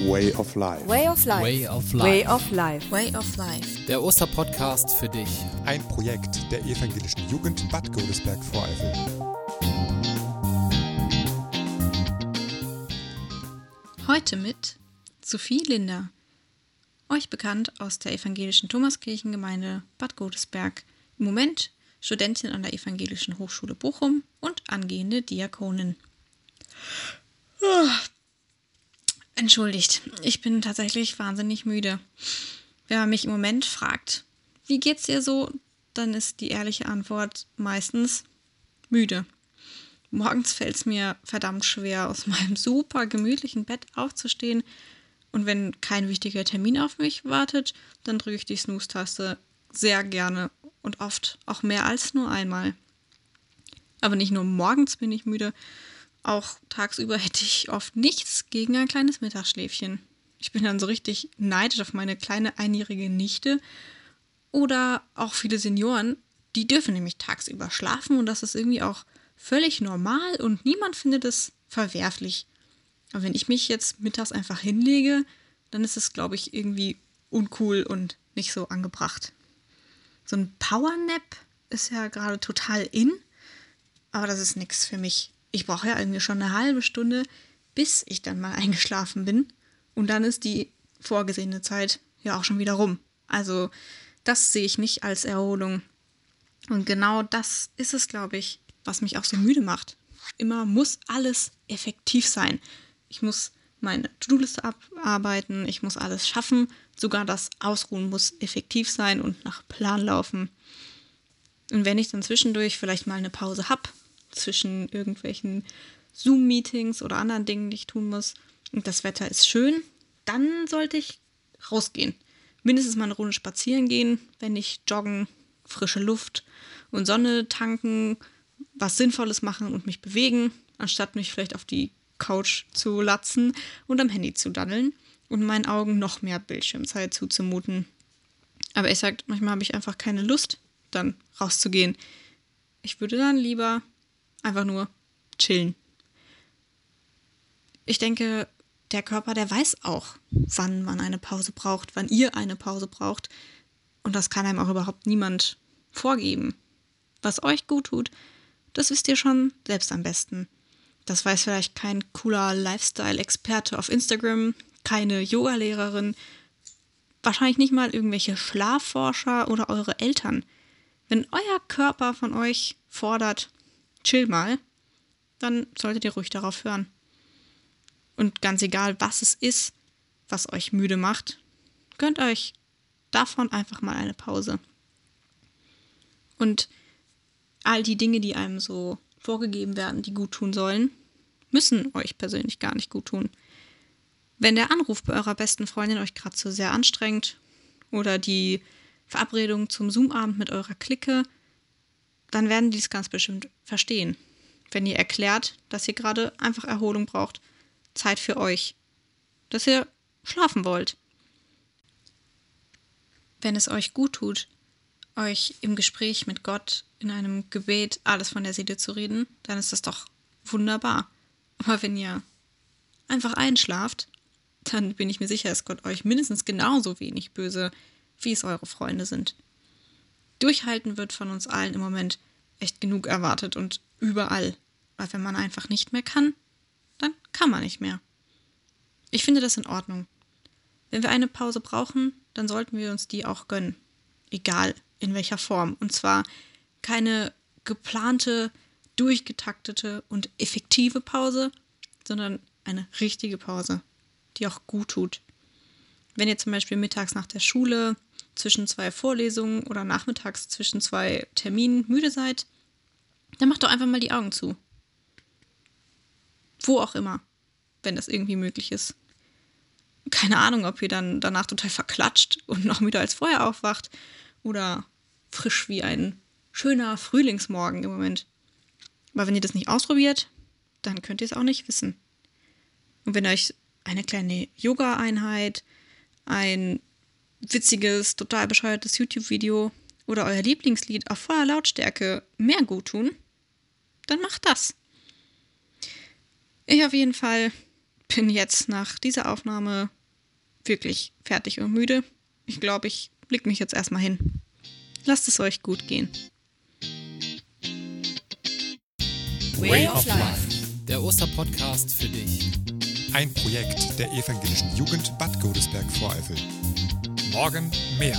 Way of Life. Way of Life. Way of Life. Way of Life. Way of Life. Der Osterpodcast für dich. Ein Projekt der evangelischen Jugend Bad Godesberg Voreifel. Heute mit Sophie Linder, euch bekannt aus der evangelischen Thomaskirchengemeinde Bad Godesberg, im Moment Studentin an der Evangelischen Hochschule Bochum und angehende Diakonin. Entschuldigt, ich bin tatsächlich wahnsinnig müde. Wenn man mich im Moment fragt, wie geht's dir so, dann ist die ehrliche Antwort meistens müde. Morgens fällt es mir verdammt schwer, aus meinem super gemütlichen Bett aufzustehen. Und wenn kein wichtiger Termin auf mich wartet, dann drücke ich die Snooze-Taste sehr gerne und oft auch mehr als nur einmal. Aber nicht nur morgens bin ich müde, auch tagsüber hätte ich oft nichts gegen ein kleines Mittagsschläfchen. Ich bin dann so richtig neidisch auf meine kleine einjährige Nichte oder auch viele Senioren, die dürfen nämlich tagsüber schlafen und das ist irgendwie auch völlig normal und niemand findet es verwerflich. Aber wenn ich mich jetzt mittags einfach hinlege, dann ist es, glaube ich, irgendwie uncool und nicht so angebracht. So ein Powernap ist ja gerade total in, aber das ist nichts für mich ich brauche ja irgendwie schon eine halbe Stunde, bis ich dann mal eingeschlafen bin. Und dann ist die vorgesehene Zeit ja auch schon wieder rum. Also das sehe ich nicht als Erholung. Und genau das ist es, glaube ich, was mich auch so müde macht. Immer muss alles effektiv sein. Ich muss meine To-Do-Liste abarbeiten, ich muss alles schaffen, sogar das Ausruhen muss effektiv sein und nach Plan laufen. Und wenn ich dann zwischendurch vielleicht mal eine Pause habe, zwischen irgendwelchen Zoom-Meetings oder anderen Dingen, die ich tun muss, und das Wetter ist schön, dann sollte ich rausgehen. Mindestens mal eine Runde spazieren gehen, wenn ich joggen, frische Luft und Sonne tanken, was Sinnvolles machen und mich bewegen, anstatt mich vielleicht auf die Couch zu latzen und am Handy zu daddeln und meinen Augen noch mehr Bildschirmzeit zuzumuten. Aber ich sag, manchmal habe ich einfach keine Lust, dann rauszugehen. Ich würde dann lieber einfach nur chillen. Ich denke, der Körper, der weiß auch, wann man eine Pause braucht, wann ihr eine Pause braucht. Und das kann einem auch überhaupt niemand vorgeben. Was euch gut tut, das wisst ihr schon selbst am besten. Das weiß vielleicht kein cooler Lifestyle-Experte auf Instagram, keine Yogalehrerin, wahrscheinlich nicht mal irgendwelche Schlafforscher oder eure Eltern. Wenn euer Körper von euch fordert, chill mal, dann solltet ihr ruhig darauf hören. Und ganz egal, was es ist, was euch müde macht, gönnt euch davon einfach mal eine Pause. Und all die Dinge, die einem so vorgegeben werden, die gut tun sollen, müssen euch persönlich gar nicht gut tun. Wenn der Anruf bei eurer besten Freundin euch gerade zu sehr anstrengt oder die Verabredung zum Zoom-Abend mit eurer Clique dann werden die es ganz bestimmt verstehen. Wenn ihr erklärt, dass ihr gerade einfach Erholung braucht, Zeit für euch, dass ihr schlafen wollt. Wenn es euch gut tut, euch im Gespräch mit Gott in einem Gebet alles von der Seele zu reden, dann ist das doch wunderbar. Aber wenn ihr einfach einschlaft, dann bin ich mir sicher, ist Gott euch mindestens genauso wenig böse, wie es eure Freunde sind. Durchhalten wird von uns allen im Moment echt genug erwartet und überall. Weil wenn man einfach nicht mehr kann, dann kann man nicht mehr. Ich finde das in Ordnung. Wenn wir eine Pause brauchen, dann sollten wir uns die auch gönnen. Egal in welcher Form. Und zwar keine geplante, durchgetaktete und effektive Pause, sondern eine richtige Pause, die auch gut tut. Wenn ihr zum Beispiel mittags nach der Schule zwischen zwei Vorlesungen oder nachmittags zwischen zwei Terminen müde seid, dann macht doch einfach mal die Augen zu. Wo auch immer, wenn das irgendwie möglich ist. Keine Ahnung, ob ihr dann danach total verklatscht und noch müde als vorher aufwacht oder frisch wie ein schöner Frühlingsmorgen im Moment. Aber wenn ihr das nicht ausprobiert, dann könnt ihr es auch nicht wissen. Und wenn euch eine kleine Yoga-Einheit, ein witziges, total bescheuertes YouTube-Video oder euer Lieblingslied auf voller Lautstärke mehr gut tun, dann macht das. Ich auf jeden Fall bin jetzt nach dieser Aufnahme wirklich fertig und müde. Ich glaube, ich leg mich jetzt erstmal hin. Lasst es euch gut gehen. Way of Life. Der Osterpodcast für dich. Ein Projekt der evangelischen Jugend Bad Godesberg Voreifel. Morgen mehr.